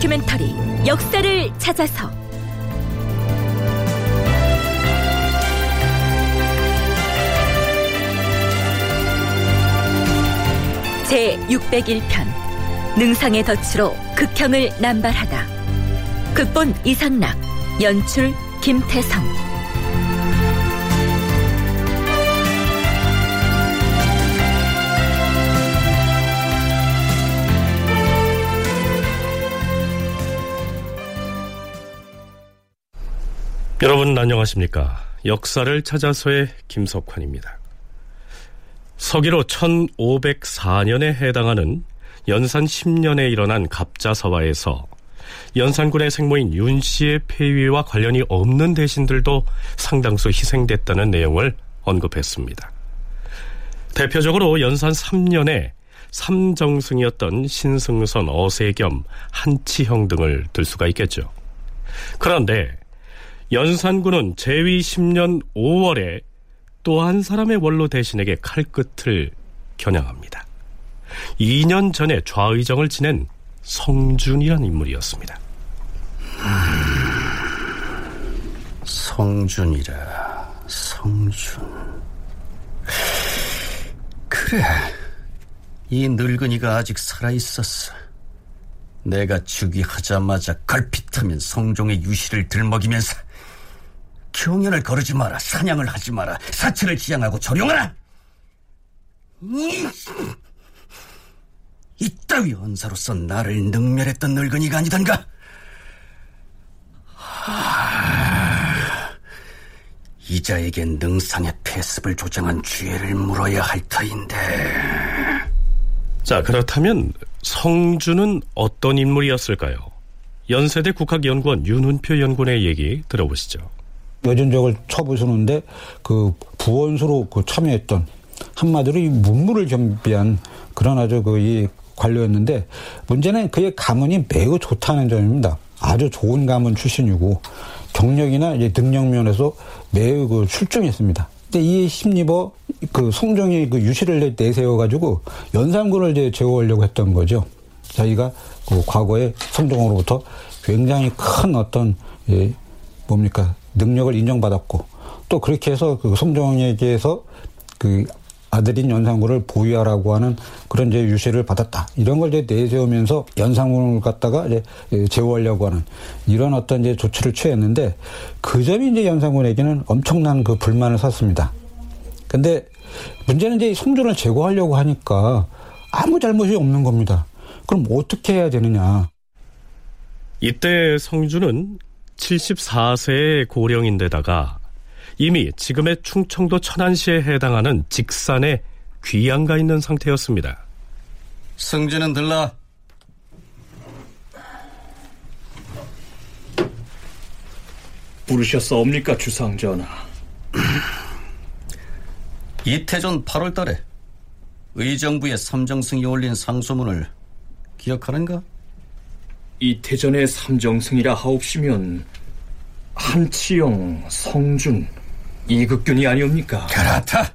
다큐멘터리 역사를 찾아서. 제 601편 능상의 덫으로 극형을 남발하다. 극본 이상락 연출 김태성 여러분 안녕하십니까? 역사를 찾아서의 김석환입니다. 서기로 1504년에 해당하는 연산 10년에 일어난 갑자사화에서 연산군의 생모인 윤 씨의 폐위와 관련이 없는 대신들도 상당수 희생됐다는 내용을 언급했습니다. 대표적으로 연산 3년에 삼정승이었던 신승선, 어세겸, 한치형 등을 들 수가 있겠죠. 그런데 연산군은 제위 10년 5월에 또 한 사람의 원로 대신에게 칼끝을 겨냥합니다. 2년 전에 좌의정을 지낸 성준이란 인물이었습니다. 성준이라 성준 그래 이 늙은이가 아직 살아있었어 내가 즉위하자마자 걸핏하면 성종의 유시를 들먹이면서 경연을 거르지 마라 사냥을 하지 마라 사체를 지향하고 조령하라 이, 이따위 언사로서 나를 능멸했던 늙은이가 아니던가 이자에겐 능상의 폐습을 조장한 죄를 물어야 할 터인데. 자, 그렇다면 성주는 어떤 인물이었을까요? 연세대 국학연구원 윤훈표 연구원의 얘기 들어보시죠. 여전적을 쳐부수는데 그 부원수로 그 참여했던 한마디로 이 문물을 겸비한 그런 아주 그 이 관료였는데 문제는 그의 가문이 매우 좋다는 점입니다. 아주 좋은 가문 출신이고 경력이나 이제 능력 면에서 매우 그 출중했습니다. 근데 이 심리버 그 성종이 그 유시를 내세워 가지고 연산군을 이제 제거하려고 했던 거죠. 자기가 그 과거에 성종으로부터 굉장히 큰 어떤 예, 뭡니까 능력을 인정받았고 또 그렇게 해서 그 성종에게서 그 아들인 연산군을 보유하라고 하는 그런 이제 유세를 받았다. 이런 걸 이제 내세우면서 연산군을 갖다가 이제 제어하려고 하는 이런 어떤 이제 조치를 취했는데 그 점이 이제 연산군에게는 엄청난 그 불만을 샀습니다. 근데 문제는 이제 성준을 제거하려고 하니까 아무 잘못이 없는 겁니다. 그럼 어떻게 해야 되느냐? 이때 성주는 74세의 고령인데다가 이미 지금의 충청도 천안시에 해당하는 직산에 귀양가 있는 상태였습니다. 승진은 들라. 부르셨사옵니까 주상 전하? 이태전 8월 달에 의정부의 삼정승이 올린 상소문을 기억하는가? 이태전의 삼정승이라 하옵시면 한치영, 성준, 이극균이 아니옵니까? 그렇다.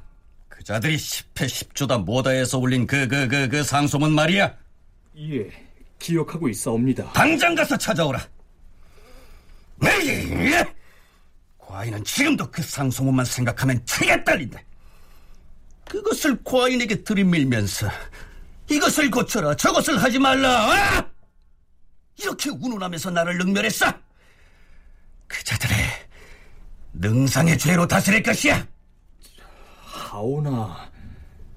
그자들이 10회 10조다 모다에서 올린 그 그 그 그 상소문 말이야. 예, 기억하고 있사옵니다. 당장 가서 찾아오라. 에이, 과인은 지금도 그 상소문만 생각하면 체에 딸린다. 그것을 과인에게 들이밀면서 이것을 고쳐라 저것을 하지 말라 아! 이렇게 운운하면서 나를 능멸했어 그자들의 능상의 죄로 다스릴 것이야 하오나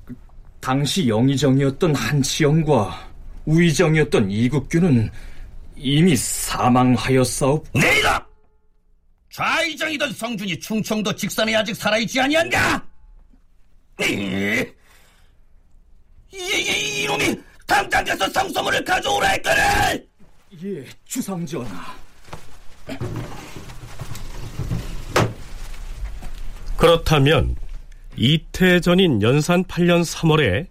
그, 당시 영의정이었던 한치영과 우의정이었던 이국규는 이미 사망하였사옵 내가 좌의정이던 성준이 충청도 직산에 아직 살아있지 아니한가 이, 이, 이, 이놈이 당장 가서 상소문을 가져오라 했거늘! 예, 주상전하. 그렇다면 이태 전인 연산 8년 3월에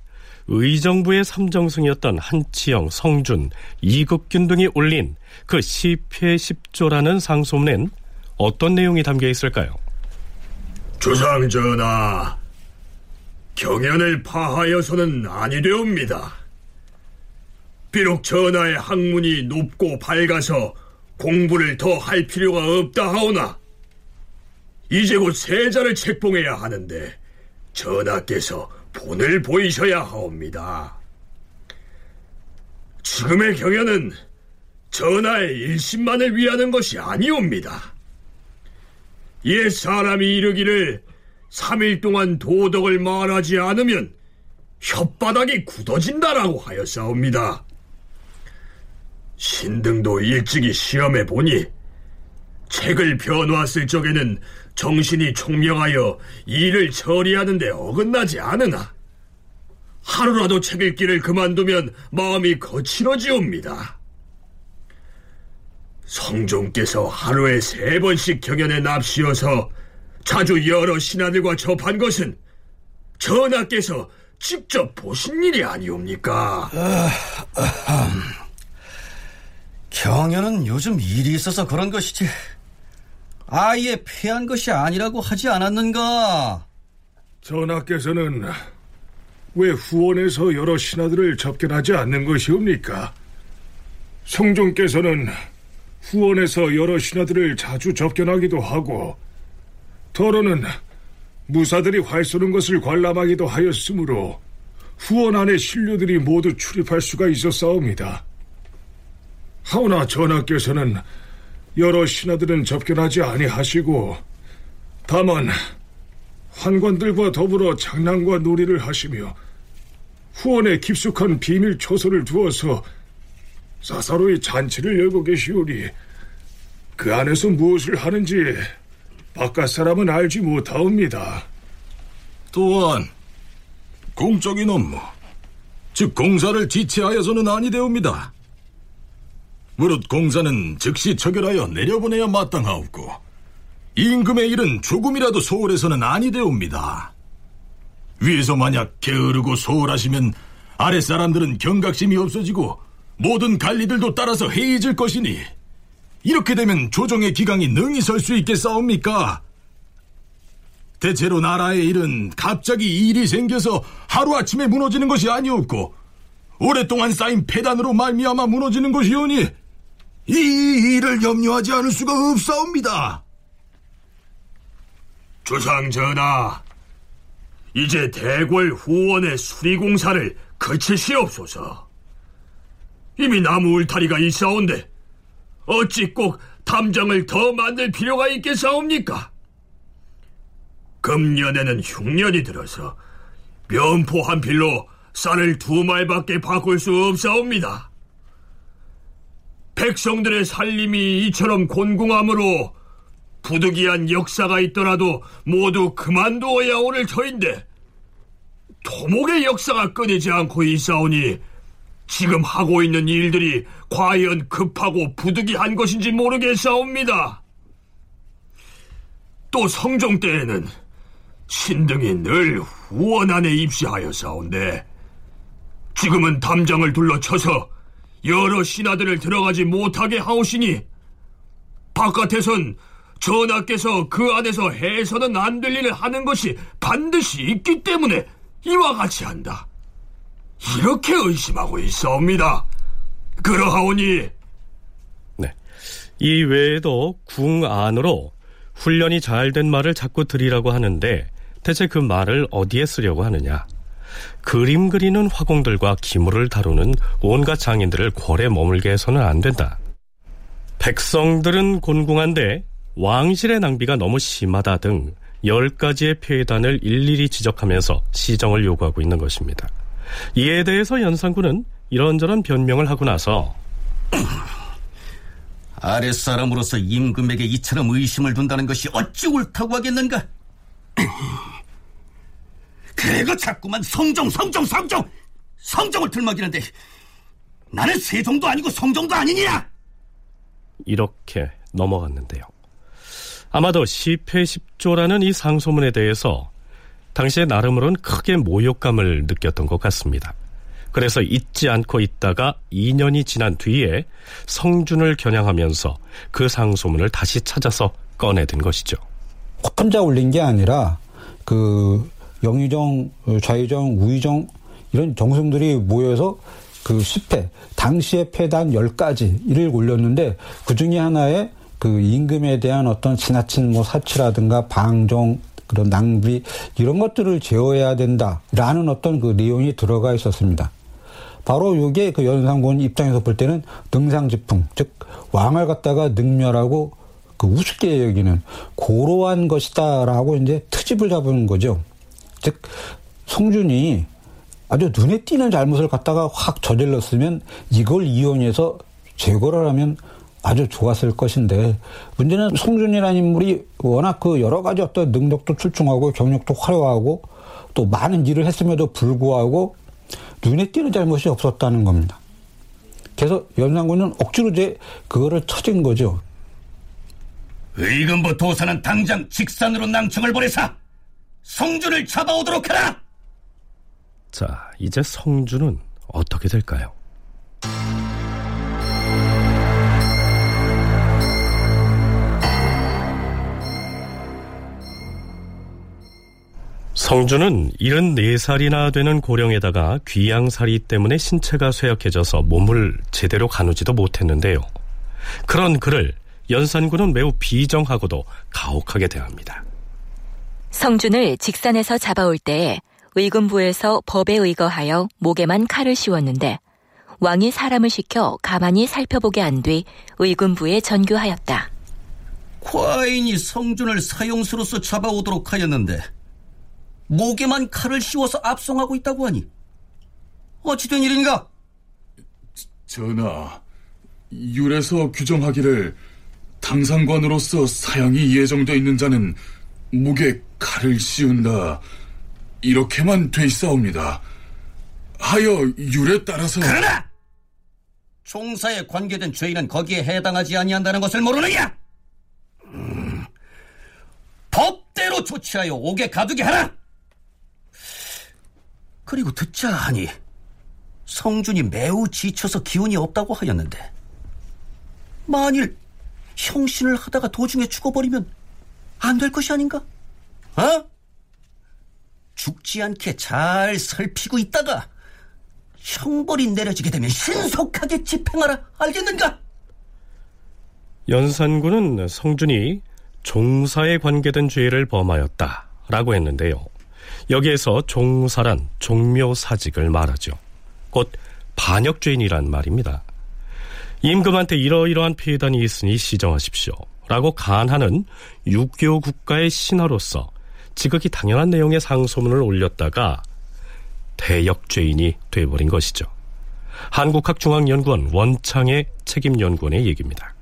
의정부의 삼정승이었던 한치영, 성준, 이국균 등이 올린 그 시패 10조라는 상소문엔 어떤 내용이 담겨 있을까요? 주상 전하, 경연을 파하여서는 아니 되옵니다. 비록 전하의 학문이 높고 밝아서 공부를 더 할 필요가 없다 하오나 이제 곧 세자를 책봉해야 하는데 전하께서 본을 보이셔야 하옵니다. 지금의 경연은 전하의 일심만을 위하는 것이 아니옵니다. 옛 사람이 이르기를 3일 동안 도덕을 말하지 않으면 혓바닥이 굳어진다라고 하였사옵니다. 신등도 일찍이 시험해 보니 책을 펴놓았을 적에는 정신이 총명하여 일을 처리하는데 어긋나지 않으나 하루라도 책 읽기를 그만두면 마음이 거칠어지옵니다. 성종께서 하루에 세 번씩 경연에 납시어서 자주 여러 신하들과 접한 것은 전하께서 직접 보신 일이 아니옵니까? 경연은 요즘 일이 있어서 그런 것이지. 아예 폐한 것이 아니라고 하지 않았는가? 전하께서는 왜 후원에서 여러 신하들을 접견하지 않는 것이옵니까? 성종께서는 후원에서 여러 신하들을 자주 접견하기도 하고 더러는 무사들이 활 쏘는 것을 관람하기도 하였으므로 후원 안에 신료들이 모두 출입할 수가 있었사옵니다. 하오나 전하께서는 여러 신하들은 접견하지 아니하시고 다만 환관들과 더불어 장난과 놀이를 하시며 후원에 깊숙한 비밀 초소를 두어서 사사로이 잔치를 열고 계시오니 그 안에서 무엇을 하는지 바깥 사람은 알지 못하옵니다. 또한 공적인 업무, 즉 공사를 지체하여서는 아니되옵니다. 무릇 공사는 즉시 처결하여 내려보내야 마땅하옵고 임금의 일은 조금이라도 소홀해서는 아니되옵니다. 위에서 만약 게으르고 소홀하시면 아랫 사람들은 경각심이 없어지고 모든 관리들도 따라서 해이질 것이니 이렇게 되면 조정의 기강이 능히 설 수 있겠사옵니까? 대체로 나라의 일은 갑자기 일이 생겨서 하루아침에 무너지는 것이 아니었고 오랫동안 쌓인 폐단으로 말미암아 무너지는 것이오니 이 일을 염려하지 않을 수가 없사옵니다. 주상 전하, 이제 대궐 후원의 수리공사를 그치시옵소서. 이미 나무 울타리가 있사온데 어찌 꼭 담장을 더 만들 필요가 있겠사옵니까? 금년에는 흉년이 들어서 면포 한 필로 쌀을 두 말밖에 바꿀 수 없사옵니다. 백성들의 살림이 이처럼 곤궁함으로 부득이한 역사가 있더라도 모두 그만두어야 오늘 터인데 토목의 역사가 끊이지 않고 있사오니 지금 하고 있는 일들이 과연 급하고 부득이한 것인지 모르겠사옵니다. 또 성종 때에는 신등이 늘 후원 안에 입시하였사온데 지금은 담장을 둘러쳐서 여러 신하들을 들어가지 못하게 하오시니 바깥에선 전하께서 그 안에서 해서는 안 될 일을 하는 것이 반드시 있기 때문에 이와 같이 한다. 이렇게 의심하고 있사옵니다. 그러하오니 네. 이 외에도 궁 안으로 훈련이 잘 된 말을 자꾸 드리라고 하는데 대체 그 말을 어디에 쓰려고 하느냐? 그림 그리는 화공들과 기물을 다루는 온갖 장인들을 궐에 머물게 해서는 안 된다. 백성들은 곤궁한데 왕실의 낭비가 너무 심하다 등 10가지의 폐단을 일일이 지적하면서 시정을 요구하고 있는 것입니다. 이에 대해서 연산군은 이런저런 변명을 하고 나서 아랫사람으로서 임금에게 이처럼 의심을 둔다는 것이 어찌 옳다고 하겠는가? 그래가 자꾸만 성종 성종 성종 성정을 들먹이는데 나는 세종도 아니고 성종도 아니냐? 이렇게 넘어갔는데요. 아마도 시패십조라는 이 상소문에 대해서 당시에 나름으론 크게 모욕감을 느꼈던 것 같습니다. 그래서 잊지 않고 있다가 2년이 지난 뒤에 성준을 겨냥하면서 그 상소문을 다시 찾아서 꺼내든 것이죠. 혼자 올린 게 아니라 그 영의정, 좌의정, 우의정 이런 정승들이 모여서 그 10회, 당시의 패단 10가지 이를 올렸는데 그 중에 하나에 그 임금에 대한 어떤 지나친 뭐 사치라든가 방종, 그런 낭비 이런 것들을 제어해야 된다라는 어떤 그 내용이 들어가 있었습니다. 바로 이게 그 연산군 입장에서 볼 때는 능상지풍, 즉 왕을 갖다가 능멸하고 그 우습게 여기는 고로한 것이다라고 이제 트집을 잡은 거죠. 즉 성준이 아주 눈에 띄는 잘못을 갖다가 확 저질렀으면 이걸 이용해서 제거를 하면 아주 좋았을 것인데 문제는 송준이라는 인물이 워낙 그 여러 가지 어떤 능력도 출중하고 경력도 화려하고 또 많은 일을 했음에도 불구하고 눈에 띄는 잘못이 없었다는 겁니다. 그래서 연산군은 억지로 이제 그거를 쳐진 거죠. 의금부 도사는 당장 직산으로 낭청을 보내사 성준을 잡아오도록 하라. 자, 이제 성준은 어떻게 될까요? 성준은 74살이나 되는 고령에다가 귀양살이 때문에 신체가 쇠약해져서 몸을 제대로 가누지도 못했는데요. 그런 그를 연산군은 매우 비정하고도 가혹하게 대합니다. 성준을 직산에서 잡아올 때에 의금부에서 법에 의거하여 목에만 칼을 씌웠는데 왕이 사람을 시켜 가만히 살펴보게 한뒤 의금부에 전교하였다. 과인이 성준을 사형수로서 잡아오도록 하였는데 목에만 칼을 씌워서 압송하고 있다고 하니 어찌된 일인가? 전하, 율에서 규정하기를 당상관으로서 사형이 예정돼 있는 자는 목에 칼을 씌운다 이렇게만 돼 있사옵니다. 하여 율에 따라서 그러나 총사에 관계된 죄인은 거기에 해당하지 아니한다는 것을 모르느냐? 음, 법대로 조치하여 옥에 가두게 하라. 그리고 듣자 하니 성준이 매우 지쳐서 기운이 없다고 하였는데 만일 형신을 하다가 도중에 죽어버리면 안 될 것이 아닌가? 어? 죽지 않게 잘 살피고 있다가 형벌이 내려지게 되면 신속하게 집행하라 알겠는가? 연산군은 성준이 종사에 관계된 죄를 범하였다 라고 했는데요. 여기에서 종사란 종묘사직을 말하죠. 곧 반역죄인이란 말입니다. 임금한테 이러이러한 피해단이 있으니 시정하십시오. 라고 간하는 유교 국가의 신하로서 지극히 당연한 내용의 상소문을 올렸다가 대역죄인이 돼버린 것이죠. 한국학중앙연구원 원창의 책임연구원의 얘기입니다.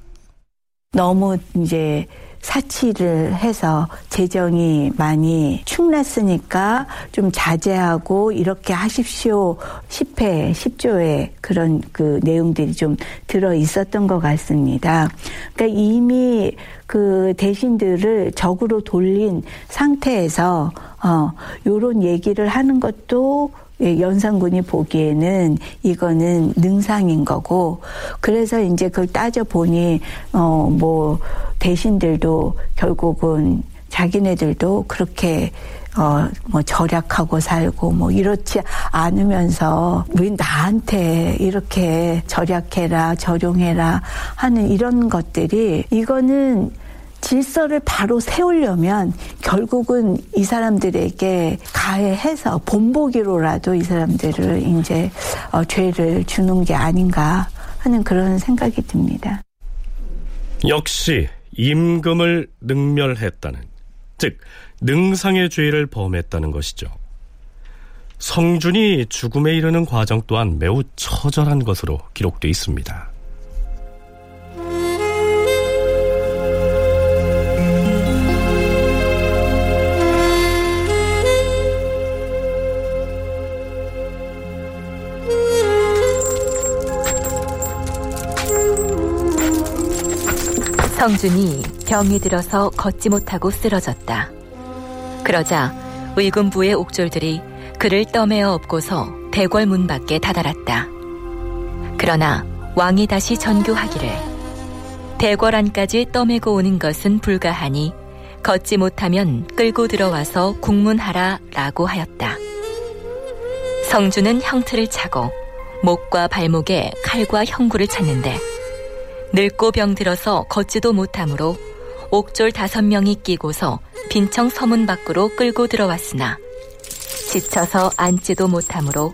너무 이제 사치를 해서 재정이 많이 축났으니까 좀 자제하고 이렇게 하십시오. 10회, 10조에 그런 그 내용들이 좀 들어 있었던 것 같습니다. 그러니까 이미 그 대신들을 적으로 돌린 상태에서 어 요런 얘기를 하는 것도 예, 연산군이 보기에는 이거는 능상인 거고 그래서 이제 그걸 따져 보니 어 뭐 대신들도 결국은 자기네들도 그렇게 어, 뭐, 절약하고 살고, 뭐, 이렇지 않으면서, 왜 나한테 이렇게 절약해라, 절용해라 하는 이런 것들이, 이거는 질서를 바로 세우려면 결국은 이 사람들에게 가해해서 본보기로라도 이 사람들을 이제 어, 죄를 주는 게 아닌가 하는 그런 생각이 듭니다. 역시 임금을 능멸했다는 즉 능상의 죄를 범했다는 것이죠. 성준이 죽음에 이르는 과정 또한 매우 처절한 것으로 기록되어 있습니다. 성준이 병이 들어서 걷지 못하고 쓰러졌다. 그러자 의군부의 옥졸들이 그를 떠매어 업고서 대궐 문 밖에 다다랐다. 그러나 왕이 다시 전교하기를 대궐 안까지 떠매고 오는 것은 불가하니 걷지 못하면 끌고 들어와서 국문하라 라고 하였다. 성주는 형틀을 차고 목과 발목에 칼과 형구를 찼는데 늙고 병들어서 걷지도 못하므로 옥졸 다섯 명이 끼고서 빈청 서문 밖으로 끌고 들어왔으나 지쳐서 앉지도 못하므로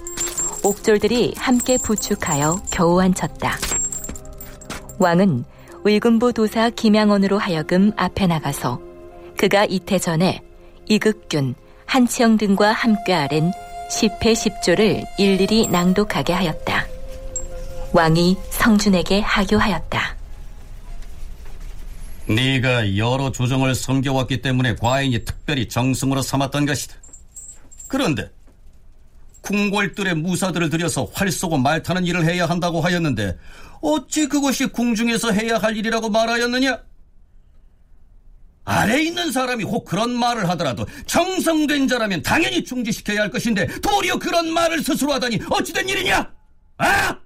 옥졸들이 함께 부축하여 겨우 앉혔다. 왕은 의군부 도사 김양원으로 하여금 앞에 나가서 그가 이태 전에 이극균, 한치영 등과 함께 아른 10회 10조를 일일이 낭독하게 하였다. 왕이 성준에게 하교하였다. 네가 여러 조정을 섬겨왔기 때문에 과인이 특별히 정승으로 삼았던 것이다. 그런데 궁궐들의 무사들을 들여서 활 쏘고 말 타는 일을 해야 한다고 하였는데 어찌 그것이 궁중에서 해야 할 일이라고 말하였느냐? 아래 있는 사람이 혹 그런 말을 하더라도 정성된 자라면 당연히 중지시켜야 할 것인데 도리어 그런 말을 스스로 하다니 어찌된 일이냐? 아!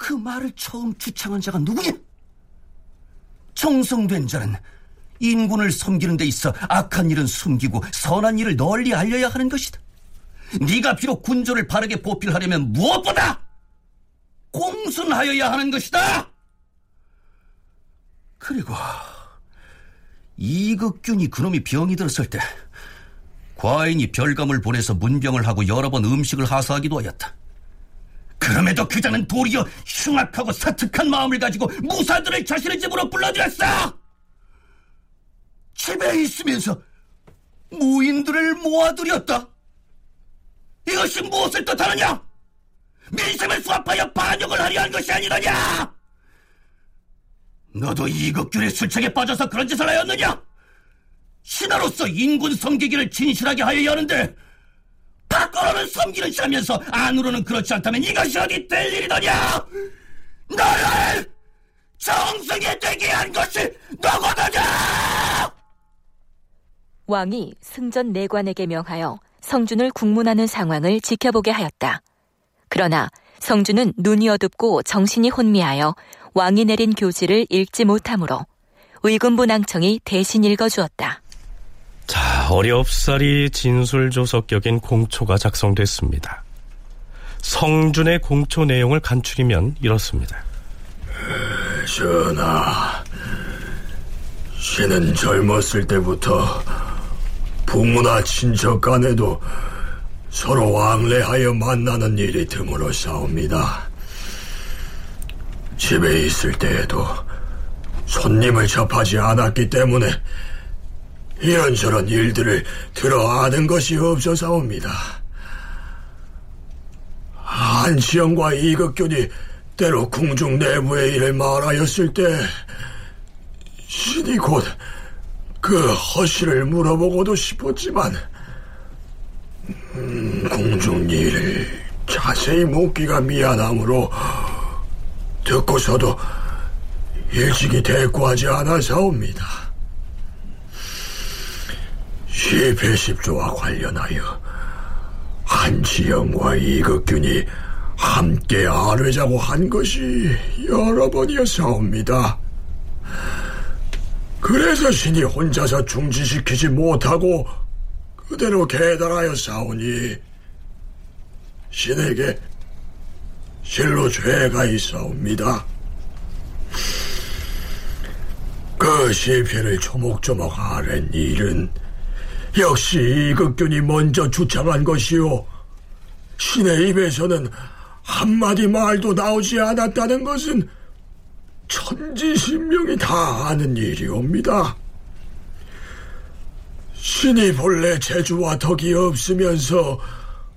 그 말을 처음 주창한 자가 누구냐? 정성된 자는 인군을 섬기는 데 있어 악한 일은 숨기고 선한 일을 널리 알려야 하는 것이다. 네가 비록 군조를 바르게 보필하려면 무엇보다 공순하여야 하는 것이다. 그리고 이극균이 그놈이 병이 들었을 때 과인이 별감을 보내서 문병을 하고 여러 번 음식을 하사하기도 하였다. 그럼에도 그자는 도리어 흉악하고 사특한 마음을 가지고 무사들을 자신의 집으로 불러들였어! 집에 있으면서 무인들을 모아들였다. 이것이 무엇을 뜻하느냐? 민심을 수합하여 반역을 하려 한 것이 아니더냐? 너도 이극균의 술책에 빠져서 그런 짓을 하였느냐? 신하로서 인군 섬기기를 진실하게 하여야 하는데 밖으로는 섬기는 시하면서 안으로는 그렇지 않다면 이것이 어디 될 일이더냐? 너를 정승에 되게 한 것이 너거든요! 왕이 승전 내관에게 명하여 성준을 국문하는 상황을 지켜보게 하였다. 그러나 성준은 눈이 어둡고 정신이 혼미하여 왕이 내린 교지를 읽지 못하므로 의군부 낭청이 대신 읽어주었다. 자, 어렵사리 진술조석격인 공초가 작성됐습니다. 성준의 공초 내용을 간추리면 이렇습니다. 전하, 신은 젊었을 때부터 부모나 친척 간에도 서로 왕래하여 만나는 일이 드물어 싸웁니다. 집에 있을 때에도 손님을 접하지 않았기 때문에 이런저런 일들을 들어 아는 것이 없어서옵니다. 한치영과 이극균이 때로 궁중 내부의 일을 말하였을 때 신이 곧 그 허실을 물어보고도 싶었지만 음, 궁중 일을 자세히 묻기가 미안하므로 듣고서도 일찍이 대꾸하지 않아서옵니다. 시패십조와 관련하여 한지영과 이극균이 함께 아뢰자고 한 것이 여러 번이었사옵니다. 그래서 신이 혼자서 중지시키지 못하고 그대로 계달하여 싸우니 신에게 실로 죄가 있사옵니다. 그 시편을 조목조목 아랜 일은 역시 이극균이 먼저 주창한 것이요. 신의 입에서는 한마디 말도 나오지 않았다는 것은 천지신명이 다 아는 일이옵니다. 신이 본래 재주와 덕이 없으면서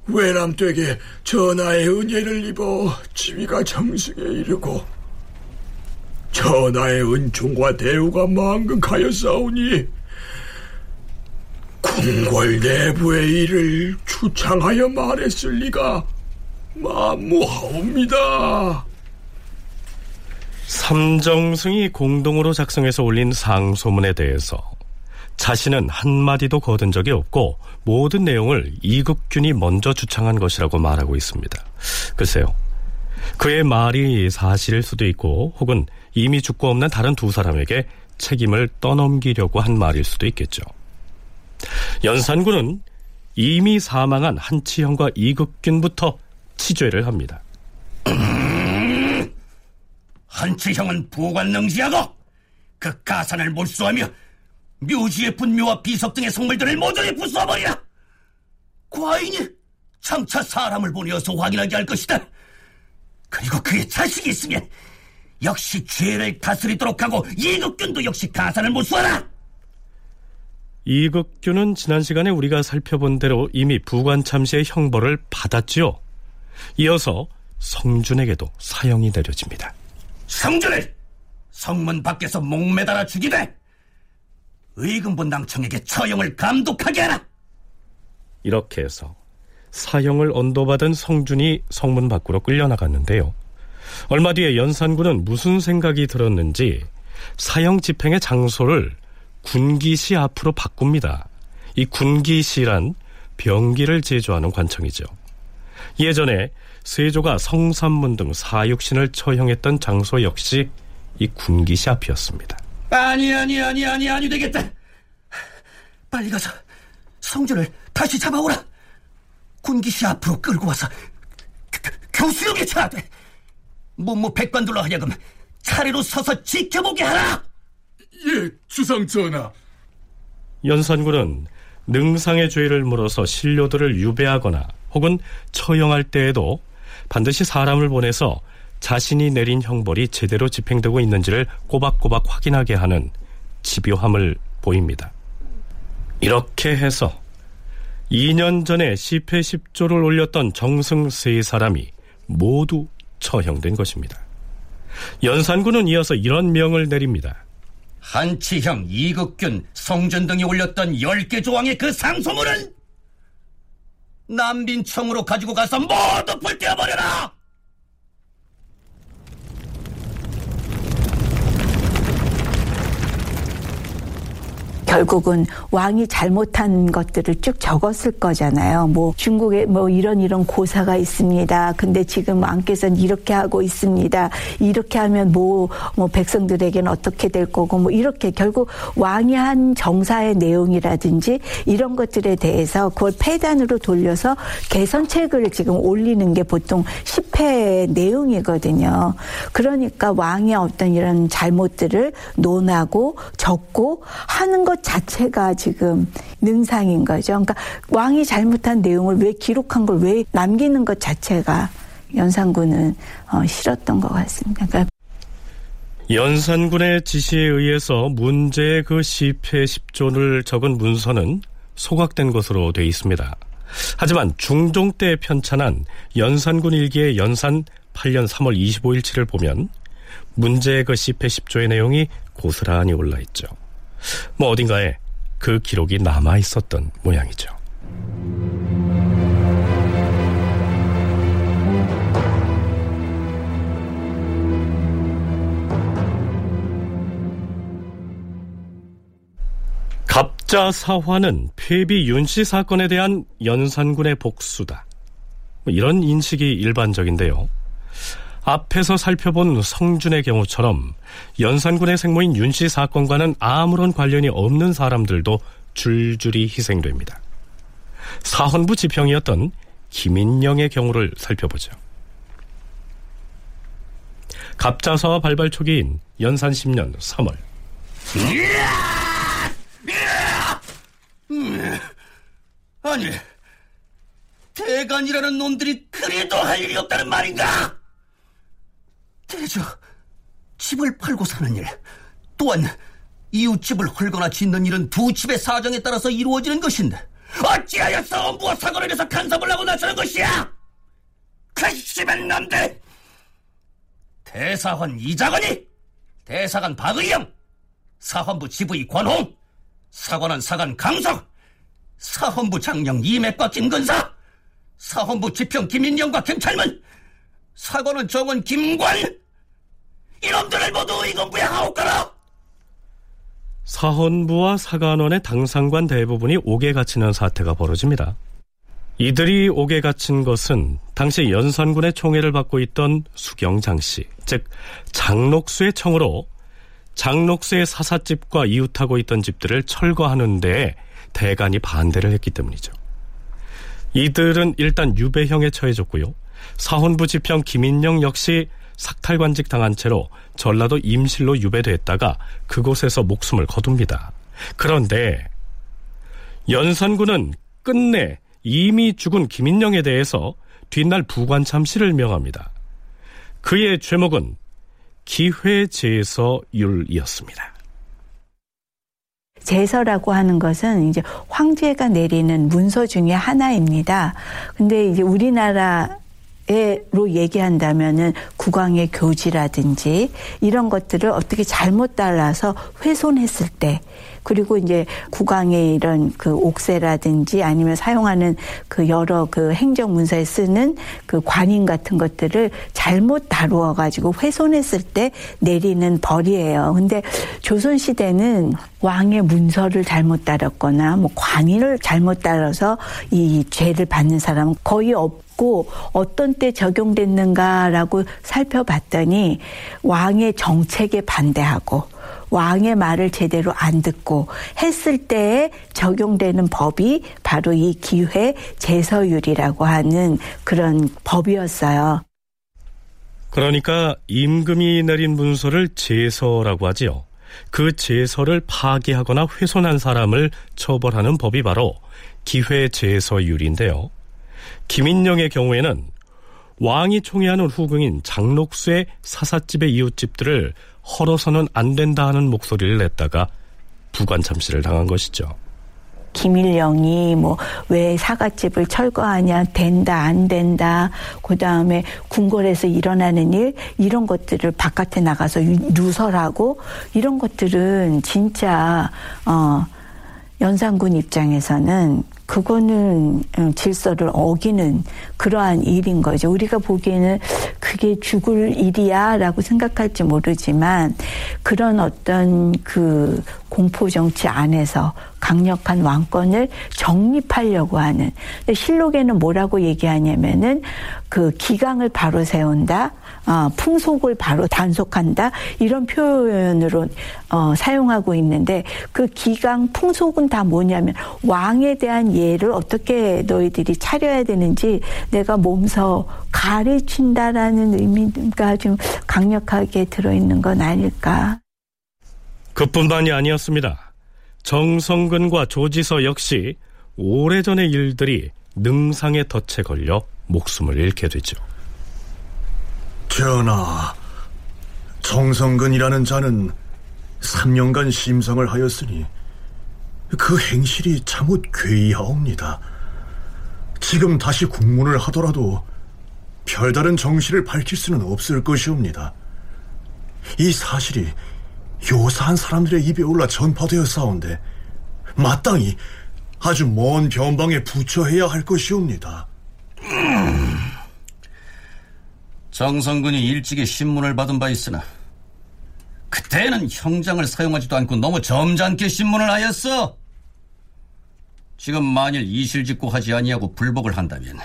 외람되게 전하의 은혜를 입어 지위가 정승에 이르고 전하의 은총과 대우가 망극하였사오니 궁궐 내부의 일을 추창하여 말했을 리가 만무하옵니다. 삼정승이 공동으로 작성해서 올린 상소문에 대해서 자신은 한마디도 거둔 적이 없고 모든 내용을 이극균이 먼저 주창한 것이라고 말하고 있습니다. 글쎄요. 그의 말이 사실일 수도 있고 혹은 이미 죽고 없는 다른 두 사람에게 책임을 떠넘기려고 한 말일 수도 있겠죠. 연산군은 이미 사망한 한치형과 이극균부터 치죄를 합니다. 한치형은 부관능지하고 그 가산을 몰수하며 묘지의 분묘와 비석 등의 성물들을 모조리 부숴버리라. 과인이 장차 사람을 보내어서 확인하게 할 것이다. 그리고 그의 자식이 있으면 역시 죄를 다스리도록 하고 이극균도 역시 가산을 몰수하라. 이극균은 지난 시간에 우리가 살펴본 대로 이미 부관참시의 형벌을 받았지요. 이어서 성준에게도 사형이 내려집니다. 성준을 성문 밖에서 목매달아 죽이되 의금부 낭청에게 처형을 감독하게 하라. 이렇게 해서 사형을 언도받은 성준이 성문 밖으로 끌려나갔는데요. 얼마 뒤에 연산군은 무슨 생각이 들었는지 사형 집행의 장소를 군기시 앞으로 바꿉니다. 이 군기시란 병기를 제조하는 관청이죠. 예전에 세조가 성산문 등 사육신을 처형했던 장소 역시 이 군기시 앞이었습니다. 아니 아니 아니 아니 아니 되겠다. 빨리 가서 성준을 다시 잡아오라. 군기시 앞으로 끌고 와서 교수역에 쳐야 돼. 문무 백관들로 하여금 차례로 서서 지켜보게 하라. 예, 주상 전하. 연산군은 능상의 죄를 물어서 신료들을 유배하거나 혹은 처형할 때에도 반드시 사람을 보내서 자신이 내린 형벌이 제대로 집행되고 있는지를 꼬박꼬박 확인하게 하는 집요함을 보입니다. 이렇게 해서 2년 전에 10회 10조를 올렸던 정승 세 사람이 모두 처형된 것입니다. 연산군은 이어서 이런 명을 내립니다. 한치형, 이극균, 성준 등이 올렸던 10개 조항의 그 상소문은 남빈청으로 가지고 가서 모두 불태워버려라! 결국은 왕이 잘못한 것들을 쭉 적었을 거잖아요. 뭐 중국에 뭐 이런 이런 고사가 있습니다. 근데 지금 왕께서는 이렇게 하고 있습니다. 이렇게 하면 뭐, 뭐 백성들에게는 어떻게 될 거고 뭐 이렇게 결국 왕이 한 정사의 내용이라든지 이런 것들에 대해서 그걸 폐단으로 돌려서 개선책을 지금 올리는 게 보통 10회 내용이거든요. 그러니까 왕의 어떤 이런 잘못들을 논하고 적고 하는 것 자체가 지금 능상인 거죠. 그러니까 왕이 잘못한 내용을 왜 기록한 걸 왜 남기는 것 자체가 연산군은 어, 싫었던 것 같습니다. 그러니까 연산군의 지시에 의해서 문제의 그 10회 10조를 적은 문서는 소각된 것으로 되어 있습니다. 하지만 중종 때 편찬한 연산군 일기의 연산 8년 3월 25일치를 보면 문제의 그 10회 10조의 내용이 고스란히 올라있죠. 뭐 어딘가에 그 기록이 남아 있었던 모양이죠. 갑자 사화는 폐비 윤씨 사건에 대한 연산군의 복수다. 뭐 이런 인식이 일반적인데요. 앞에서 살펴본 성준의 경우처럼 연산군의 생모인 윤 씨 사건과는 아무런 관련이 없는 사람들도 줄줄이 희생됩니다. 사헌부 지평이었던 김인영의 경우를 살펴보죠. 갑자사와 발발 초기인 연산 10년 3월. 아니, 대간이라는 놈들이 그래도 할 일이 없다는 말인가? 대저, 집을 팔고 사는 일, 또한 이웃집을 헐거나 짓는 일은 두 집의 사정에 따라서 이루어지는 것인데 어찌하여 싸움부와 사고를 해서 간섭을 하고 나서는 것이야? 그 씨발 놈들! 대사관 이자건이, 대사관 박의영, 사헌부 지부의 권홍, 사관원 사관 강석, 사헌부 장령 이맥과 김근사, 사헌부 지평 김인영과 김철문, 사관원 정원 김관, 이놈들을 모두 의금부에 하옵거라! 사헌부와 사관원의 당상관 대부분이 옥에 갇히는 사태가 벌어집니다. 이들이 옥에 갇힌 것은 당시 연산군의 총애를 받고 있던 수경장 씨, 즉 장록수의 청으로 장록수의 사사집과 이웃하고 있던 집들을 철거하는 데 대간이 반대를 했기 때문이죠. 이들은 일단 유배형에 처해졌고요. 사헌부 지평 김인영 역시 삭탈관직 당한 채로 전라도 임실로 유배됐다가 그곳에서 목숨을 거둡니다. 그런데 연산군은 끝내 이미 죽은 김인영에 대해서 뒷날 부관참시를 명합니다. 그의 죄목은 기회제서율이었습니다. 제서라고 하는 것은 이제 황제가 내리는 문서 중에 하나입니다. 근데 이제 우리나라 로 얘기한다면은 국왕의 교지라든지 이런 것들을 어떻게 잘못 달라서 훼손했을 때 그리고 이제 국왕의 이런 그 옥세라든지 아니면 사용하는 그 여러 그 행정 문서에 쓰는 그 관인 같은 것들을 잘못 다루어 가지고 훼손했을 때 내리는 벌이에요. 근데 조선 시대는 왕의 문서를 잘못 따랐거나 뭐 관인을 잘못 따라서 이 죄를 받는 사람은 거의 없 고 어떤 때 적용됐는가라고 살펴봤더니 왕의 정책에 반대하고 왕의 말을 제대로 안 듣고 했을 때에 적용되는 법이 바로 이 기회 제서율이라고 하는 그런 법이었어요. 그러니까 임금이 내린 문서를 제서라고 하지요. 그 제서를 파기하거나 훼손한 사람을 처벌하는 법이 바로 기회 제서율인데요. 김인영의 경우에는 왕이 총애하는 후궁인 장록수의 사사집의 이웃집들을 헐어서는 안 된다 하는 목소리를 냈다가 부관참시를 당한 것이죠. 김일영이 뭐 왜 사과집을 철거하냐 된다 안 된다 그 다음에 궁궐에서 일어나는 일 이런 것들을 바깥에 나가서 누설하고 이런 것들은 진짜 어 연산군 입장에서는 그거는 음, 질서를 어기는 그러한 일인 거죠. 우리가 보기에는 그게 죽을 일이야 라고 생각할지 모르지만 그런 어떤 그 공포 정치 안에서 강력한 왕권을 정립하려고 하는. 근데 실록에는 뭐라고 얘기하냐면은 그 기강을 바로 세운다, 어, 풍속을 바로 단속한다 이런 표현으로 어, 사용하고 있는데 그 기강 풍속은 다 뭐냐면 왕에 대한 예를 어떻게 너희들이 차려야 되는지 내가 몸서 가르친다라는 의미가 좀 강력하게 들어있는 건 아닐까. 그뿐만이 아니었습니다. 정성근과 조지서 역시 오래전의 일들이 능상의 덫에 걸려 목숨을 잃게 되죠. 전하, 정성근이라는 자는 3년간 심성을 하였으니 그 행실이 참못 괴이하옵니다. 지금 다시 국문을 하더라도 별다른 정실을 밝힐 수는 없을 것이옵니다. 이 사실이 요사한 사람들의 입에 올라 전파되어 싸운데 마땅히 아주 먼 변방에 부처해야 할 것이옵니다. 음. 정성군이 일찍이 신문을 받은 바 있으나 그때는 형장을 사용하지도 않고 너무 점잖게 신문을 하였어. 지금 만일 이실직고 하지 아니하고 불복을 한다면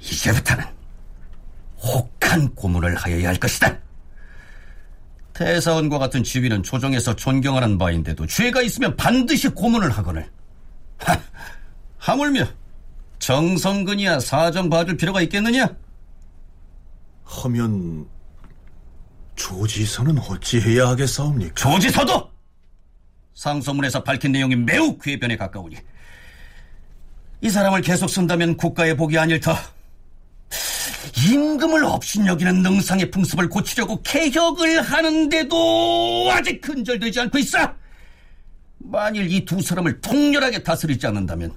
이제부터는 혹한 고문을 하여야 할 것이다. 태사원과 같은 지위는 조정에서 존경하는 바인데도 죄가 있으면 반드시 고문을 하거늘. 하, 하물며 정성근이야 사정 봐줄 필요가 있겠느냐? 하면 조지서는 어찌해야 하겠사옵니까? 조지서도 상소문에서 밝힌 내용이 매우 궤변에 가까우니 이 사람을 계속 쓴다면 국가의 복이 아닐 터 임금을 업신여기는 능상의 풍습을 고치려고 개혁을 하는데도 아직 근절되지 않고 있어. 만일 이 두 사람을 통렬하게 다스리지 않는다면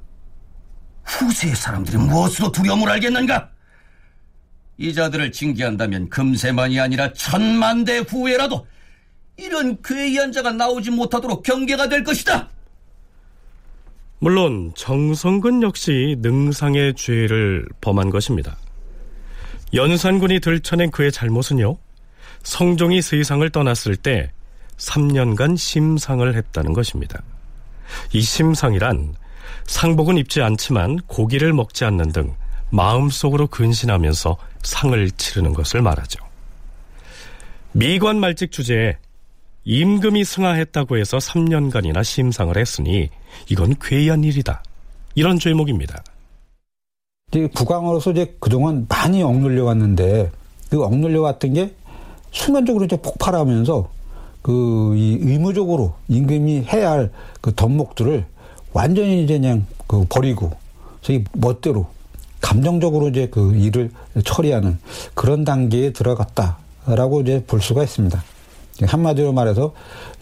후세의 사람들이 무엇으로 두려움을 알겠는가? 이 자들을 징계한다면 금세만이 아니라 천만 대 후에라도 이런 괴이한 자가 나오지 못하도록 경계가 될 것이다. 물론 정성근 역시 능상의 죄를 범한 것입니다. 연산군이 들춰낸 그의 잘못은요. 성종이 세상을 떠났을 때 3년간 심상을 했다는 것입니다. 이 심상이란 상복은 입지 않지만 고기를 먹지 않는 등 마음속으로 근신하면서 상을 치르는 것을 말하죠. 미관 말직 주제에 임금이 승하했다고 해서 3년간이나 심상을 했으니 이건 괴이한 일이다. 이런 죄목입니다. 국왕으로서 이제 그동안 많이 억눌려 왔는데 그 억눌려 왔던 게 순간적으로 이제 폭발하면서 그 이 의무적으로 임금이 해야 할 그 덕목들을 완전히 이제 그냥 그 버리고 저희 멋대로 감정적으로 이제 그 일을 처리하는 그런 단계에 들어갔다라고 이제 볼 수가 있습니다. 한마디로 말해서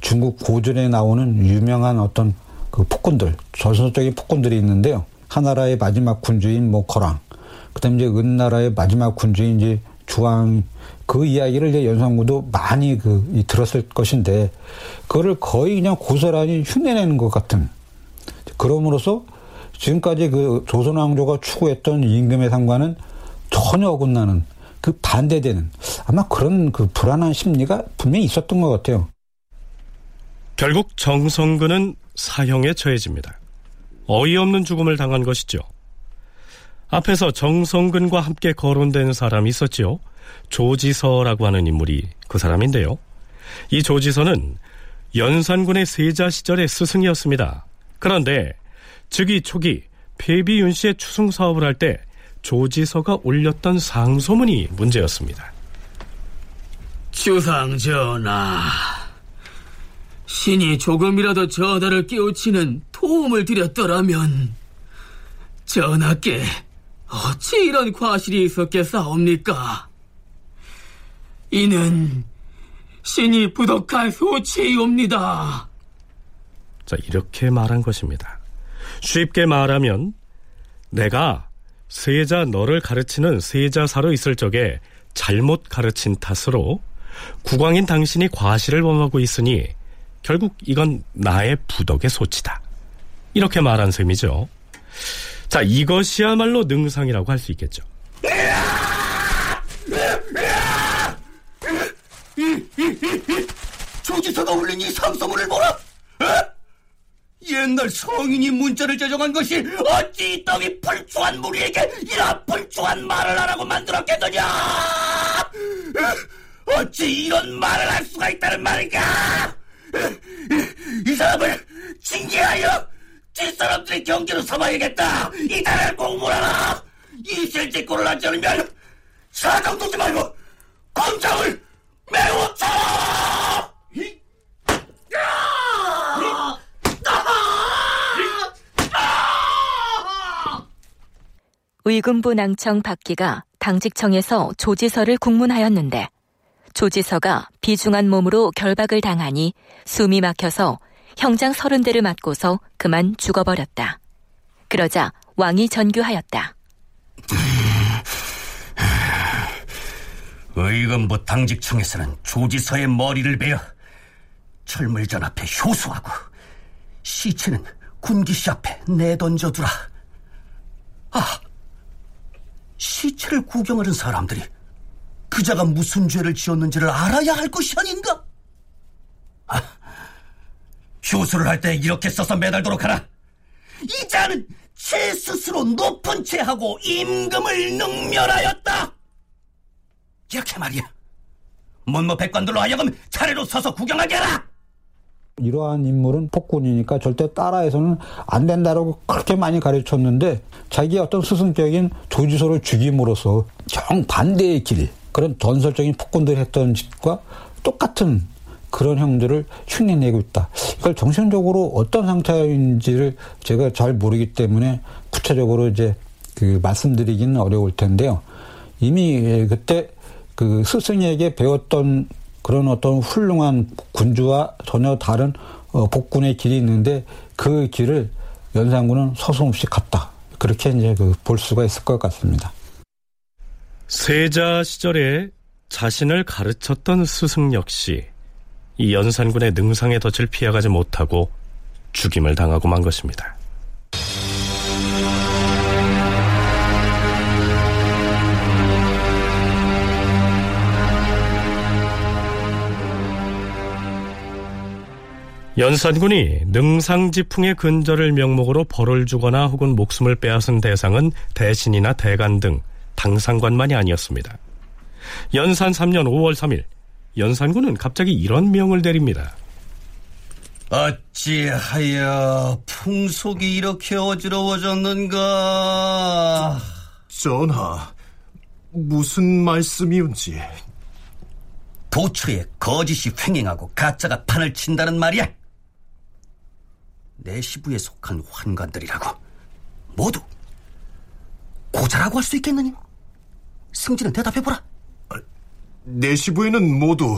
중국 고전에 나오는 유명한 어떤 그 폭군들, 전설적인 폭군들이 있는데요. 하나라의 마지막 군주인 뭐 거랑, 그다음에 이제 은나라의 마지막 군주인 이제 주왕 그 이야기를 이제 연산구도 많이 그 들었을 것인데 그거를 거의 그냥 고스란히 흉내내는 것 같은 그럼으로써 지금까지 그 조선 왕조가 추구했던 임금의 상관은 전혀 어긋나는 그 반대되는 아마 그런 그 불안한 심리가 분명히 있었던 것 같아요. 결국 정성근은 사형에 처해집니다. 어이없는 죽음을 당한 것이죠. 앞에서 정성근과 함께 거론된 사람이 있었지요. 조지서라고 하는 인물이 그 사람인데요. 이 조지서는 연산군의 세자 시절의 스승이었습니다. 그런데 즉위 초기 폐비윤 씨의 추승 사업을 할 때 조지서가 올렸던 상소문이 문제였습니다. 주상 전하, 신이 조금이라도 전하를 깨우치는 도움을 드렸더라면 전하께 어찌 이런 과실이 있었겠사옵니까? 이는 신이 부덕한 소치이옵니다. 자, 이렇게 말한 것입니다. 쉽게 말하면 내가 세자 너를 가르치는 세자사로 있을 적에 잘못 가르친 탓으로 국왕인 당신이 과실을 범하고 있으니 결국 이건 나의 부덕의 소치다. 이렇게 말한 셈이죠. 자, 이것이야말로 능상이라고 할 수 있겠죠. 조지서가 올린 이 상소문을 보라! 어? 옛날 성인이 문자를 제정한 것이 어찌 이 떡이 불추한 무리에게 이런 불추한 말을 하라고 만들었겠느냐! 어? 어찌 이런 말을 할 수가 있다는 말인가! 이 사람을 징계하여 뒷사람들의 경계로 삼아야겠다! 이달을 공부하라! 이 실직골을 하지 않으면 사정 두지 말고 공장을 매우 쳐! 의금부 낭청 박기가 당직청에서 조지서를 국문하였는데 조지서가 비중한 몸으로 결박을 당하니 숨이 막혀서 형장 서른 대를 맞고서 그만 죽어버렸다. 그러자 왕이 전규하였다. 의금부 당직청에서는 조지서의 머리를 베어 철물전 앞에 효수하고 시체는 군기시 앞에 내던져두라. 아, 시체를 구경하는 사람들이 그자가 무슨 죄를 지었는지를 알아야 할 것이 아닌가? 아, 효수를 할 때 이렇게 써서 매달도록 하라. 이 자는 제 스스로 높은 채하고 임금을 능멸하였다. 이렇게 말이야. 문무 백관들로 하여금 차례로 서서 구경하게 하라. 이러한 인물은 폭군이니까 절대 따라해서는 안 된다라고 그렇게 많이 가르쳤는데 자기의 어떤 스승적인 조지소를 죽임으로써 정반대의 길 그런 전설적인 폭군들이 했던 짓과 똑같은 그런 형들을 흉내내고 있다. 이걸 정신적으로 어떤 상태인지를 제가 잘 모르기 때문에 구체적으로 이제 그 말씀드리기는 어려울 텐데요. 이미 그때 그 스승에게 배웠던 그런 어떤 훌륭한 군주와 전혀 다른 어, 복군의 길이 있는데 그 길을 연산군은 서슴없이 갔다. 그렇게 이제 그 볼 수가 있을 것 같습니다. 세자 시절에 자신을 가르쳤던 스승 역시 이 연산군의 능상의 덫을 피해가지 못하고 죽임을 당하고 만 것입니다. 연산군이 능상지풍의 근절을 명목으로 벌을 주거나 혹은 목숨을 빼앗은 대상은 대신이나 대간 등 당상관만이 아니었습니다. 연산 3년 5월 3일 연산군은 갑자기 이런 명을 내립니다. 어찌하여 풍속이 이렇게 어지러워졌는가? 전하, 무슨 말씀이온지. 도처에 거짓이 횡행하고 가짜가 판을 친다는 말이야. 내 시부에 속한 환관들이라고 모두 고자라고 할 수 있겠느냐? 승진은 대답해보라. 내 시부에는 모두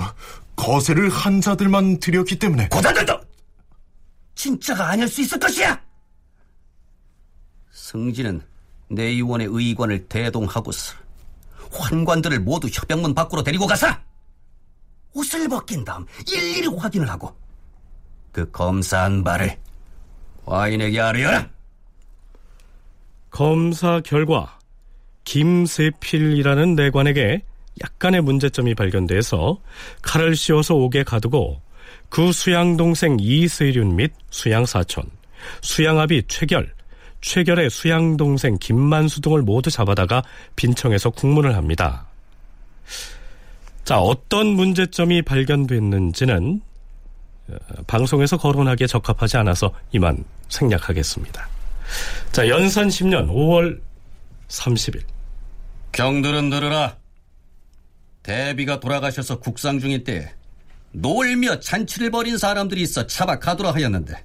거세를 한 자들만 들였기 때문에 고자들도 진짜가 아닐 수 있을 것이야. 승진은 내 의원의 의관을 대동하고서 환관들을 모두 협병문 밖으로 데리고 가서 옷을 벗긴 다음 일일이 확인을 하고 그 검사한 바를 와인에게 알려라. 검사 결과 김세필이라는 내관에게 약간의 문제점이 발견돼서 칼을 씌워서 옥에 가두고 그 수양 동생 이세륜 및 수양 사촌, 수양아비 최결, 최결의 수양 동생 김만수 등을 모두 잡아다가 빈청에서 국문을 합니다. 자, 어떤 문제점이 발견됐는지는 어, 방송에서 거론하기에 적합하지 않아서 이만 생략하겠습니다. 자, 연산 10년 5월 30일. 경들은 들으라. 대비가 돌아가셔서 국상 중일 때 놀며 잔치를 벌인 사람들이 있어 차박하도록 하였는데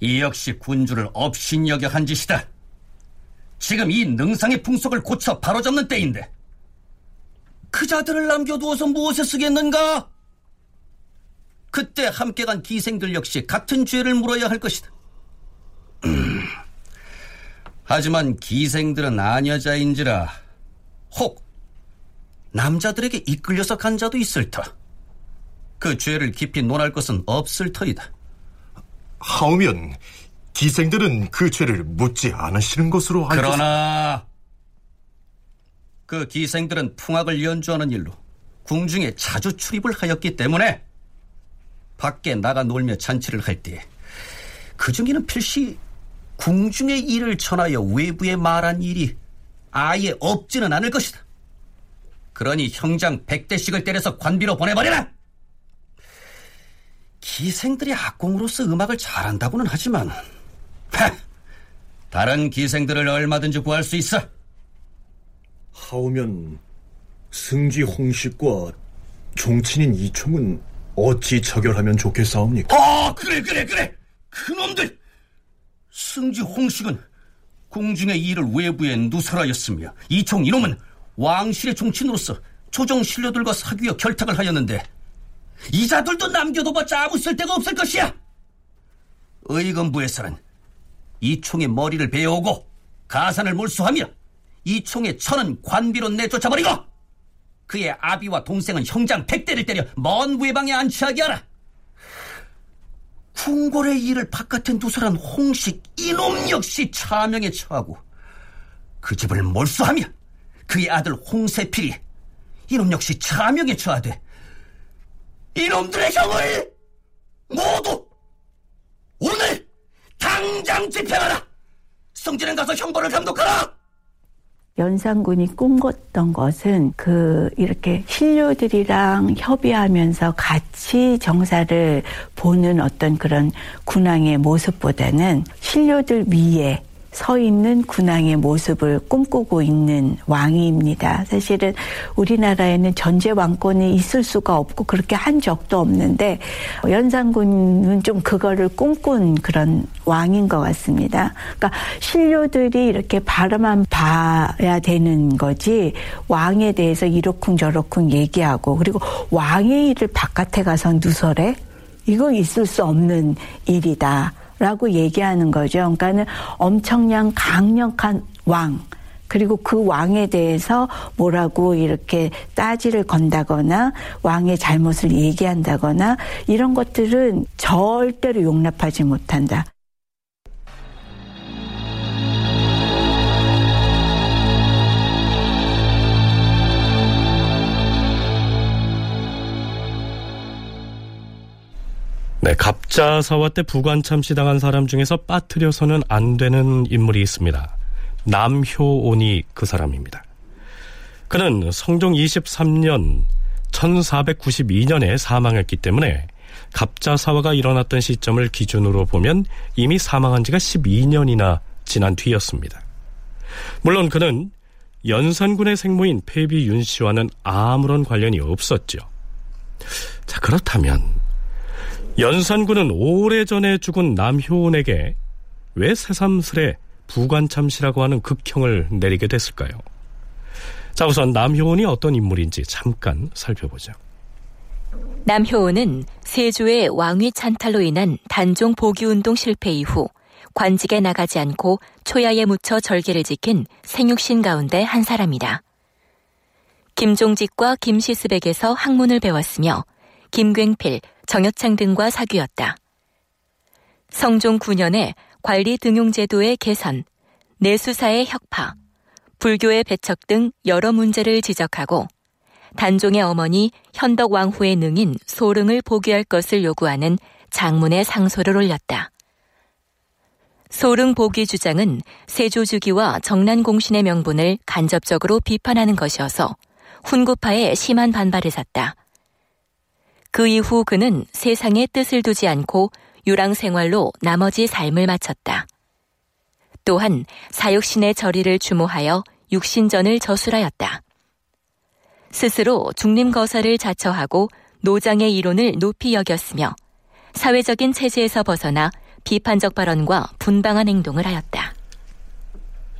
이 역시 군주를 업신여겨 한 짓이다. 지금 이 능상의 풍속을 고쳐 바로잡는 때인데 그 자들을 남겨두어서 무엇에 쓰겠는가? 그때 함께 간 기생들 역시 같은 죄를 물어야 할 것이다. 음. 하지만 기생들은 아녀자인지라 혹 남자들에게 이끌려서 간 자도 있을 터. 그 죄를 깊이 논할 것은 없을 터이다. 하오면 기생들은 그 죄를 묻지 않으시는 것으로 알고 그러나 그 기생들은 풍악을 연주하는 일로 궁중에 자주 출입을 하였기 때문에 밖에 나가 놀며 잔치를 할 때 그 중에는 필시 궁중의 일을 전하여 외부에 말한 일이 아예 없지는 않을 것이다. 그러니 형장 백대씩을 때려서 관비로 보내버려라! 기생들이 악공으로서 음악을 잘한다고는 하지만 하! 다른 기생들을 얼마든지 구할 수 있어. 하오면 승지 홍식과 종친인 이총은 어찌 처결하면 좋겠사옵니까? 아 그래 그래 그래 그놈들 승지 홍식은 궁중의 일을 외부에 누설하였으며 이총 이놈은 왕실의 종친으로서 조정 신료들과 사귀어 결탁을 하였는데 이자들도 남겨둬봤자 아무 쓸데가 없을 것이야. 의금부에서는 이총의 머리를 베어오고 가산을 몰수하며 이총의 천은 관비로 내쫓아버리고 그의 아비와 동생은 형장 백대를 때려 먼 외방에 안치하게 하라. 궁궐의 일을 바깥에 누설한 홍식 이놈 역시 차명에 처하고 그 집을 몰수하며 그의 아들 홍세필이 이놈 역시 차명에 처하되 이놈들의 형을 모두 오늘 당장 집행하라. 성진은 가서 형벌을 감독하라. 연산군이 꿈꿨던 것은 그 이렇게 신료들이랑 협의하면서 같이 정사를 보는 어떤 그런 군왕의 모습보다는 신료들 위에 서 있는 군왕의 모습을 꿈꾸고 있는 왕입니다. 사실은 우리나라에는 전제 왕권이 있을 수가 없고 그렇게 한 적도 없는데 연산군은 좀 그거를 꿈꾼 그런 왕인 것 같습니다. 그러니까 신료들이 이렇게 바라만 봐야 되는 거지 왕에 대해서 이러쿵 저러쿵 얘기하고 그리고 왕의 일을 바깥에 가서 누설해 이거 있을 수 없는 일이다. 라고 얘기하는 거죠. 그러니까는 엄청난 강력한 왕, 그리고 그 왕에 대해서 뭐라고 이렇게 따지를 건다거나 왕의 잘못을 얘기한다거나 이런 것들은 절대로 용납하지 못한다. 네, 갑자사화 때 부관참시 당한 사람 중에서 빠뜨려서는 안 되는 인물이 있습니다. 남효온이 그 사람입니다. 그는 성종 23년 1492년에 사망했기 때문에 갑자사화가 일어났던 시점을 기준으로 보면 이미 사망한 지가 12년이나 지난 뒤였습니다. 물론 그는 연산군의 생모인 폐비 윤 씨와는 아무런 관련이 없었죠. 자, 그렇다면 연산군은 오래전에 죽은 남효원에게 왜 새삼스레 부관참시라고 하는 극형을 내리게 됐을까요? 자, 우선 남효원이 어떤 인물인지 잠깐 살펴보죠. 남효원은 세조의 왕위 찬탈로 인한 단종 보기운동 실패 이후 관직에 나가지 않고 초야에 묻혀 절개를 지킨 생육신 가운데 한 사람이다. 김종직과 김시스백에서 학문을 배웠으며 김굉필, 정여창 등과 사귀었다. 성종 9년에 관리 등용제도의 개선, 내수사의 혁파, 불교의 배척 등 여러 문제를 지적하고 단종의 어머니 현덕 왕후의 능인 소릉을 보기할 것을 요구하는 장문의 상소를 올렸다. 소릉 보기 주장은 세조주기와 정난공신의 명분을 간접적으로 비판하는 것이어서 훈구파에 심한 반발을 샀다. 그 이후 그는 세상에 뜻을 두지 않고 유랑 생활로 나머지 삶을 마쳤다. 또한 사육신의 절의를 주모하여 육신전을 저술하였다. 스스로 중림거사를 자처하고 노장의 이론을 높이 여겼으며 사회적인 체제에서 벗어나 비판적 발언과 분방한 행동을 하였다.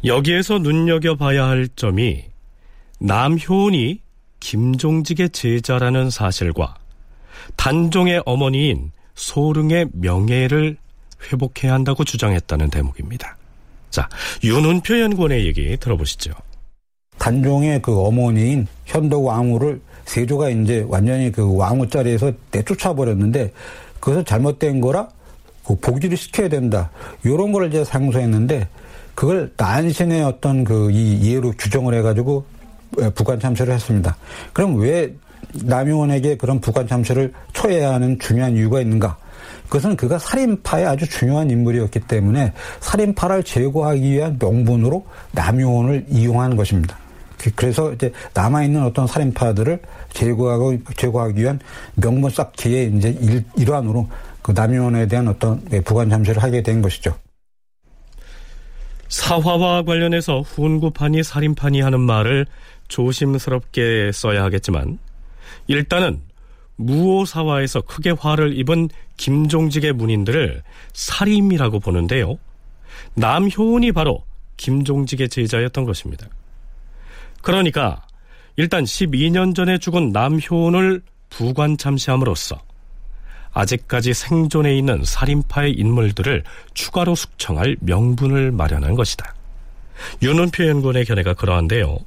여기에서 눈여겨봐야 할 점이 남효은이 김종직의 제자라는 사실과 단종의 어머니인 소릉의 명예를 회복해야 한다고 주장했다는 대목입니다. 자, 윤은표 연구원의 얘기 들어보시죠. 단종의 그 어머니인 현덕 왕후를 세조가 이제 완전히 그 왕후 자리에서 내쫓아 버렸는데 그것을 잘못된 거라 그 복지를 시켜야 된다. 이런 걸 이제 상소했는데 그걸 난신의 어떤 그이 이해로 규정을 해가지고 부관 참수를 했습니다. 그럼 왜 남용원에게 그런 부관 참수를 초해야 하는 중요한 이유가 있는가? 그것은 그가 살인파의 아주 중요한 인물이었기 때문에 살인파를 제거하기 위한 명분으로 남용원을 이용한 것입니다. 그, 그래서 이제 남아 있는 어떤 살인파들을 제거하고, 제거하기 위한 명분 쌓기의 이제 일, 일환으로 그 남용원에 대한 어떤 네, 부관 잠수를 하게 된 것이죠. 사화와 관련해서 훈구판이 살인판이 하는 말을 조심스럽게 써야 하겠지만 일단은 무오사화에서 크게 화를 입은 김종직의 문인들을 살인이라고 보는데요. 남효은이 바로 김종직의 제자였던 것입니다. 그러니까 일단 12년 전에 죽은 남효은을 부관 참시함으로써 아직까지 생존해 있는 살인파의 인물들을 추가로 숙청할 명분을 마련한 것이다. 윤은표 연구원의 견해가 그러한데요.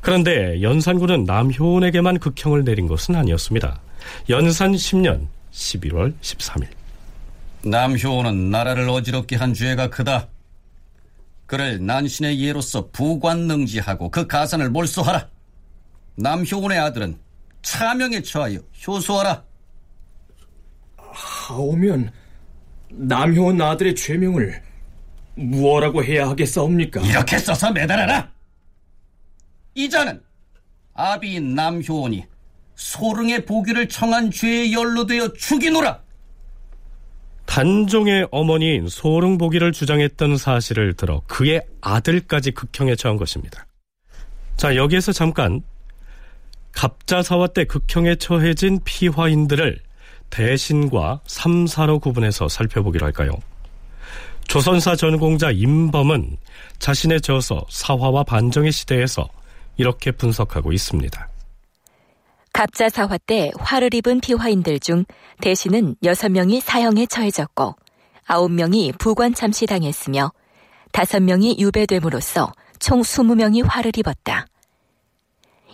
그런데 연산군은 남효은에게만 극형을 내린 것은 아니었습니다. 연산 10년 11월 13일. 남효은은 나라를 어지럽게 한 죄가 크다. 그를 난신의 예로서 부관능지하고 그 가산을 몰수하라. 남효은의 아들은 차명에 처하여 효소하라. 하오면 남효은 아들의 죄명을 무엇라고 해야 하겠사옵니까? 이렇게 써서 매달아라. 이자는 아비인 남효원이 소릉의 보기를 청한 죄에 연루되어 죽이노라. 단종의 어머니인 소릉보기를 주장했던 사실을 들어 그의 아들까지 극형에 처한 것입니다. 자, 여기에서 잠깐 갑자사화 때 극형에 처해진 피화인들을 대신과 삼사로 구분해서 살펴보기로 할까요? 조선사 전공자 임범은 자신의 저서 사화와 반정의 시대에서 이렇게 분석하고 있습니다. 갑자사화 때 화를 입은 피화인들 중 대신은 6명이 사형에 처해졌고 9명이 부관 참시 당했으며 5명이 유배됨으로써 총 20명이 화를 입었다.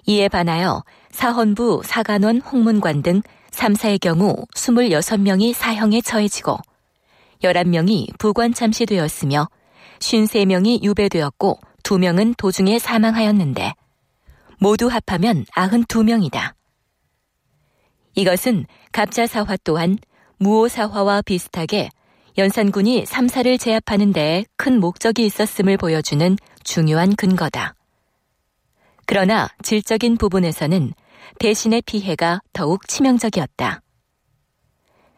이에 반하여 사헌부, 사관원, 홍문관 등 3사의 경우 26명이 사형에 처해지고 11명이 부관 참시되었으며 53명이 유배되었고 2명은 도중에 사망하였는데 모두 합하면 92명이다. 이것은 갑자사화 또한 무오사화와 비슷하게 연산군이 삼사를 제압하는 데큰 목적이 있었음을 보여주는 중요한 근거다. 그러나 질적인 부분에서는 대신의 피해가 더욱 치명적이었다.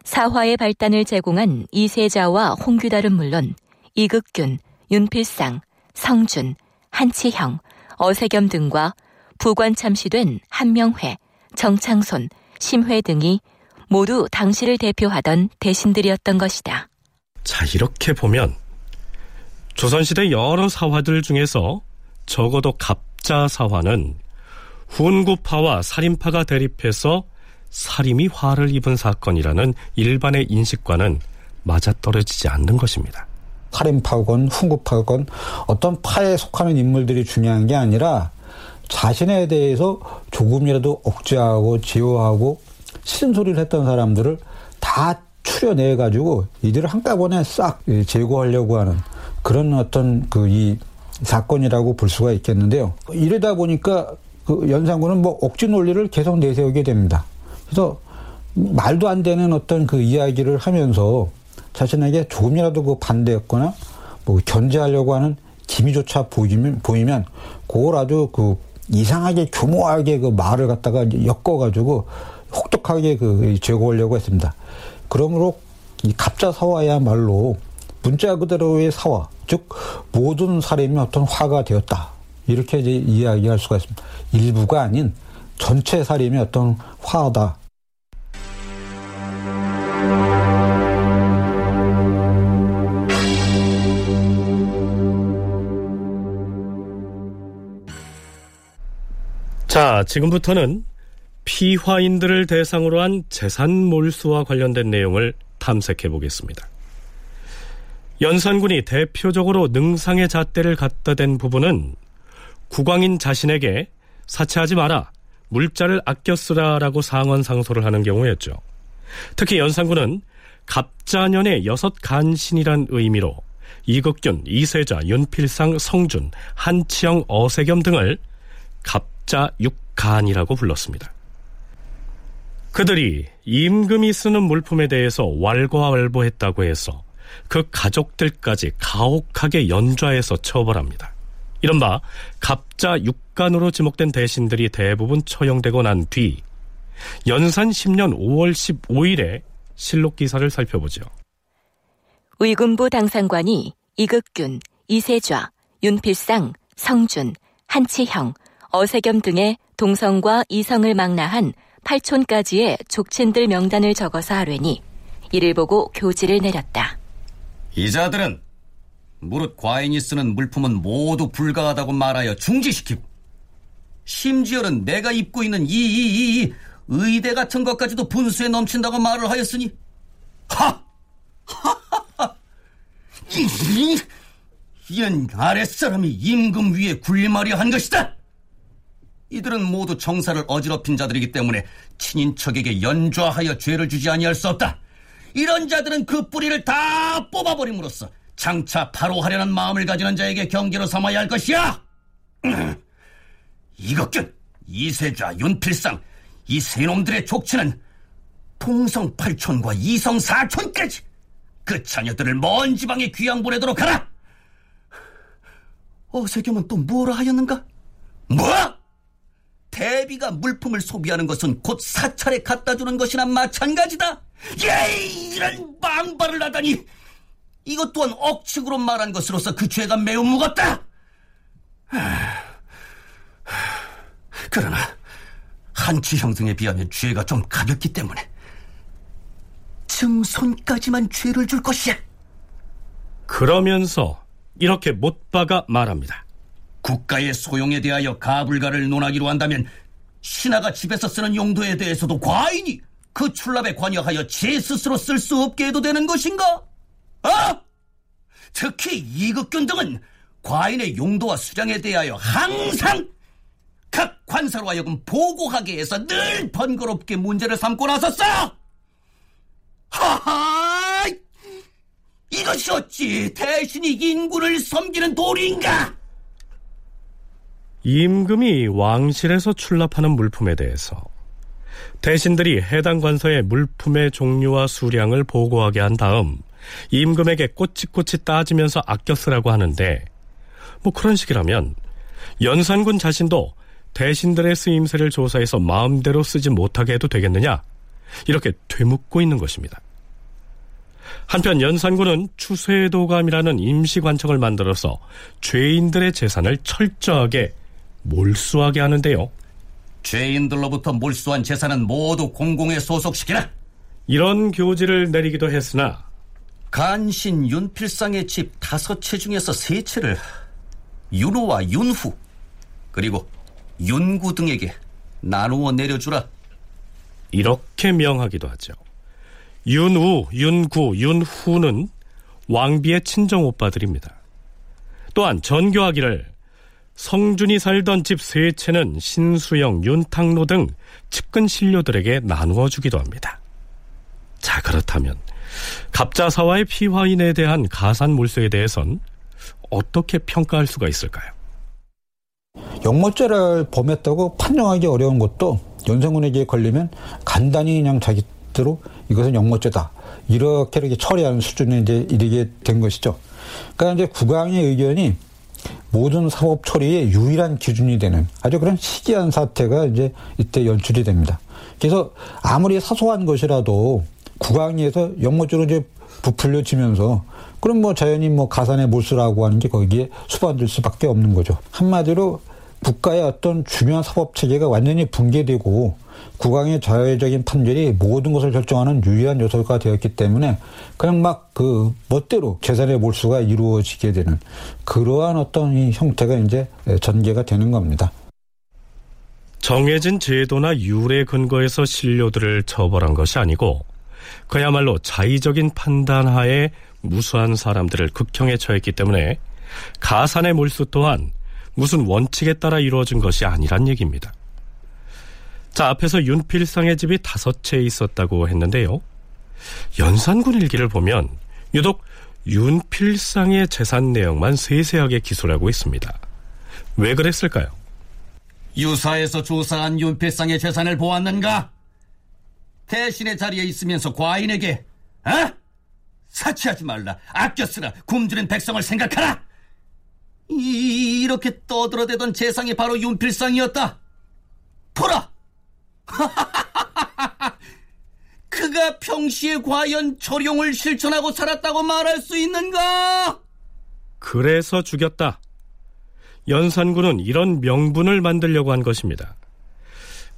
사화의 발단을 제공한 이세자와 홍규달은 물론 이극균, 윤필상, 성준, 한치형, 어세겸 등과 부관 참시된 한명회, 정창손, 심회 등이 모두 당시를 대표하던 대신들이었던 것이다. 자, 이렇게 보면 조선시대 여러 사화들 중에서 적어도 갑자 사화는 훈구파와 살인파가 대립해서 살인이 화를 입은 사건이라는 일반의 인식과는 맞아떨어지지 않는 것입니다. 살인파건 훈구파건 어떤 파에 속하는 인물들이 중요한 게 아니라 자신에 대해서 조금이라도 억제하고 제어하고 싫은 소리를 했던 사람들을 다 추려내 가지고 이들을 한꺼번에 싹 제거하려고 하는 그런 어떤 그 이 사건이라고 볼 수가 있겠는데요. 이러다 보니까 그 연산군은 뭐 억지 논리를 계속 내세우게 됩니다. 그래서 말도 안 되는 어떤 그 이야기를 하면서 자신에게 조금이라도 그 반대했거나 뭐 견제하려고 하는 기미조차 보이면 보이면 그걸 아주 그 이상하게 교모하게 그 말을 갖다가 엮어가지고 혹독하게 그 제거하려고 했습니다. 그러므로 이 갑자 사화야말로 문자 그대로의 사화, 즉 모든 사람이 어떤 화가 되었다. 이렇게 이제 이야기할 수가 있습니다. 일부가 아닌 전체 살림이 어떤 화다. 자, 지금부터는 피화인들을 대상으로 한 재산 몰수와 관련된 내용을 탐색해 보겠습니다. 연산군이 대표적으로 능상의 잣대를 갖다 댄 부분은 국왕인 자신에게 사치하지 마라, 물자를 아껴 쓰라라고 상언 상소를 하는 경우였죠. 특히 연산군은 갑자년의 여섯 간신이란 의미로 이극균, 이세자, 윤필상, 성준, 한치영, 어세겸 등을 갑 자 육간이라고 불렀습니다. 그들이 임금이 쓰는 물품에 대해서 왈가왈부했다고 해서 그 가족들까지 가혹하게 연좌해서 처벌합니다. 이른바 갑자 육간으로 지목된 대신들이 대부분 처형되고 난 뒤 연산 10년 5월 15일에 실록 기사를 살펴보죠. 의군부 당상관이 이극균, 이세좌, 윤필상, 성준, 한치형, 어세겸 등의 동성과 이성을 망라한 8촌까지의 족친들 명단을 적어서 하려니 이를 보고 교지를 내렸다. 이 자들은 무릇 과인이 쓰는 물품은 모두 불가하다고 말하여 중지시키고 심지어는 내가 입고 있는 이, 이, 이, 이 의대 같은 것까지도 분수에 넘친다고 말을 하였으니 하! 하하하! 이, 이는 아랫사람이 임금 위에 군림하려 한 것이다! 이들은 모두 정사를 어지럽힌 자들이기 때문에 친인척에게 연좌하여 죄를 주지 아니할 수 없다. 이런 자들은 그 뿌리를 다 뽑아버림으로써 장차 바로 하려는 마음을 가지는 자에게 경계로 삼아야 할 것이야. 이것균, 이세좌, 윤필상 이 세 놈들의 족치는 동성 8촌과 이성 4촌까지 그 자녀들을 먼 지방에 귀양 보내도록 하라. 어세겸은 또 뭐라 하였는가? 뭐? 대비가 물품을 소비하는 것은 곧 사찰에 갖다 주는 것이나 마찬가지다. 예이 이런 망발을 하다니 이것 또한 억측으로 말한 것으로서 그 죄가 매우 무겁다. 그러나 한치형 등에 비하면 죄가 좀 가볍기 때문에 증손까지만 죄를 줄 것이야. 그러면서 이렇게 못 박아 말합니다. 국가의 소용에 대하여 가불가를 논하기로 한다면 신하가 집에서 쓰는 용도에 대해서도 과인이 그 출납에 관여하여 제 스스로 쓸 수 없게 해도 되는 것인가? 아! 특히 이극균 등은 과인의 용도와 수량에 대하여 항상 각 관사로 하여금 보고하게 해서 늘 번거롭게 문제를 삼고 나섰어! 하하! 이것이 어찌 대신이 인구를 섬기는 도리인가? 임금이 왕실에서 출납하는 물품에 대해서 대신들이 해당 관서의 물품의 종류와 수량을 보고하게 한 다음 임금에게 꼬치꼬치 따지면서 아껴 쓰라고 하는데 뭐 그런 식이라면 연산군 자신도 대신들의 쓰임새를 조사해서 마음대로 쓰지 못하게 해도 되겠느냐 이렇게 되묻고 있는 것입니다. 한편 연산군은 추세도감이라는 임시관청을 만들어서 죄인들의 재산을 철저하게 몰수하게 하는데요. 죄인들로부터 몰수한 재산은 모두 공공에 소속시키라. 이런 교지를 내리기도 했으나 간신 윤필상의 집 다섯 채 중에서 세 채를 윤호와 윤후 그리고 윤구 등에게 나누어 내려주라. 이렇게 명하기도 하죠. 윤우, 윤구, 윤후는 왕비의 친정 오빠들입니다. 또한 전교하기를 성준이 살던 집 세 채는 신수영, 윤탕로 등 측근 신료들에게 나누어 주기도 합니다. 자, 그렇다면 갑자사와의 피화인에 대한 가산 몰수에 대해선 어떻게 평가할 수가 있을까요? 영모죄를 범했다고 판정하기 어려운 것도 연산군에게 걸리면 간단히 그냥 자기대로 이것은 영모죄다. 이렇게 이렇게 처리하는 수준에 이제 이르게 된 것이죠. 그러니까 이제 국왕의 의견이 모든 사법 처리의 유일한 기준이 되는 아주 그런 시기한 사태가 이제 이때 연출이 됩니다. 그래서 아무리 사소한 것이라도 국왕위에서 영모죄로 이제 부풀려 지면서 그럼 뭐 자연히 뭐 가산의 몰수라고 하는 게 거기에 수반될 수밖에 없는 거죠. 한마디로 국가의 어떤 중요한 사법 체계가 완전히 붕괴되고 국왕의 자율적인 판결이 모든 것을 결정하는 유일한 요소가 되었기 때문에 그냥 막 그 멋대로 재산의 몰수가 이루어지게 되는 그러한 어떤 이 형태가 이제 전개가 되는 겁니다. 정해진 제도나 율에 근거해서 신료들을 처벌한 것이 아니고 그야말로 자의적인 판단하에 무수한 사람들을 극형에 처했기 때문에 가산의 몰수 또한 무슨 원칙에 따라 이루어진 것이 아니란 얘기입니다. 자, 앞에서 윤필상의 집이 다섯 채 있었다고 했는데요. 연산군 일기를 보면 유독 윤필상의 재산 내용만 세세하게 기술하고 있습니다. 왜 그랬을까요? 유사에서 조사한 윤필상의 재산을 보았는가? 대신의 자리에 있으면서 과인에게 어? 사치하지 말라 아껴 쓰라 굶주린 백성을 생각하라 이, 이렇게 떠들어대던 재상이 바로 윤필상이었다 보라 그가 평시에 과연 철용을 실천하고 살았다고 말할 수 있는가? 그래서 죽였다. 연산군은 이런 명분을 만들려고 한 것입니다.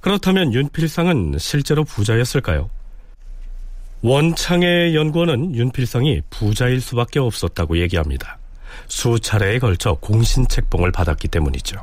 그렇다면 윤필상은 실제로 부자였을까요? 원창의 연구원은 윤필상이 부자일 수밖에 없었다고 얘기합니다. 수차례에 걸쳐 공신 책봉을 받았기 때문이죠.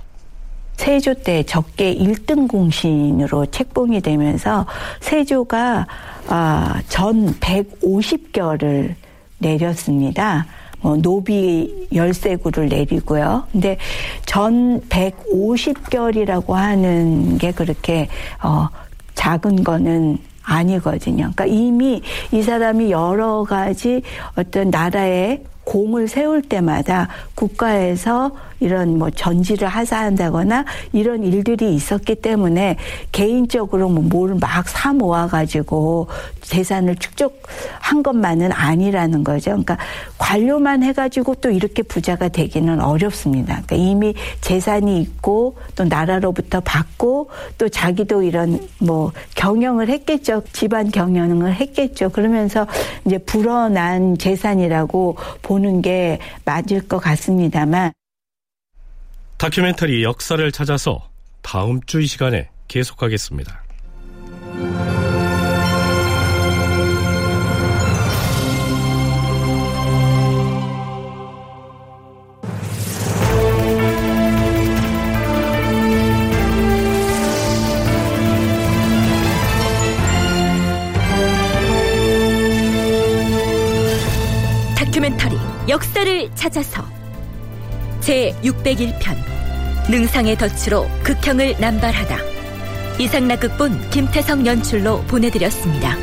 세조 때 적게 1등 공신으로 책봉이 되면서 세조가 아, 전 150결을 내렸습니다. 뭐 노비 열세구를 내리고요. 근데 전 150결이라고 하는 게 그렇게 어 작은 거는 아니거든요. 그러니까 이미 이 사람이 여러 가지 어떤 나라의 공을 세울 때마다 국가에서 이런 뭐 전지를 하사한다거나 이런 일들이 있었기 때문에 개인적으로 뭐뭘막 사 모아가지고 재산을 축적한 것만은 아니라는 거죠. 그러니까 관료만 해가지고 또 이렇게 부자가 되기는 어렵습니다. 그러니까 이미 재산이 있고 또 나라로부터 받고 또 자기도 이런 뭐 경영을 했겠죠. 집안 경영을 했겠죠. 그러면서 이제 불어난 재산이라고 보는 게 맞을 것 같습니다만 다큐멘터리 역사를 찾아서 다음 주 이 시간에 계속하겠습니다. 역사를 찾아서 제 601편 능상의 덫으로 극형을 남발하다 이상락 극본 김태성 연출로 보내드렸습니다.